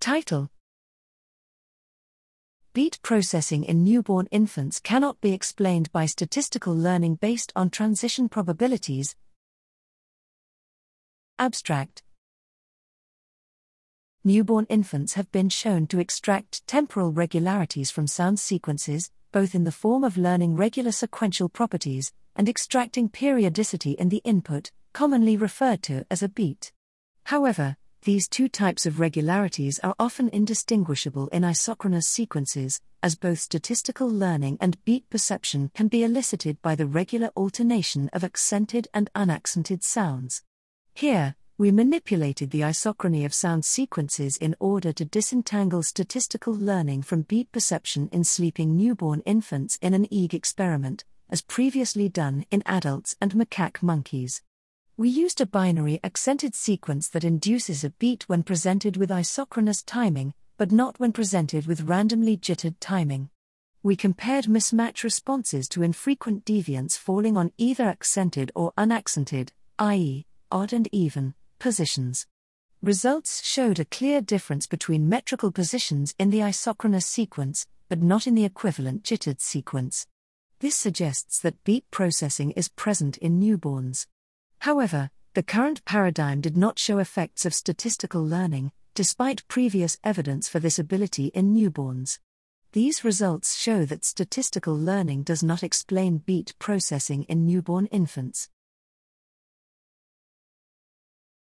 Title Beat processing in newborn infants cannot be explained by statistical learning based on transition probabilities. Abstract Newborn infants have been shown to extract temporal regularities from sound sequences, both in the form of learning regular sequential properties and extracting periodicity in the input, commonly referred to as a beat. However, these two types of regularities are often indistinguishable in isochronous sequences, as both statistical learning and beat perception can be elicited by the regular alternation of accented and unaccented sounds. Here, we manipulated the isochrony of sound sequences in order to disentangle statistical learning from beat perception in sleeping newborn infants in an EEG experiment, as previously done in adults and macaque monkeys. We used a binary accented sequence that induces a beat when presented with isochronous timing, but not when presented with randomly jittered timing. We compared mismatch responses to infrequent deviants falling on either accented or unaccented, i.e., odd and even, positions. Results showed a clear difference between metrical positions in the isochronous sequence, but not in the equivalent jittered sequence. This suggests that beat processing is present in newborns. However, the current paradigm did not show effects of statistical learning, despite previous evidence for this ability in newborns. These results show that statistical learning does not explain beat processing in newborn infants.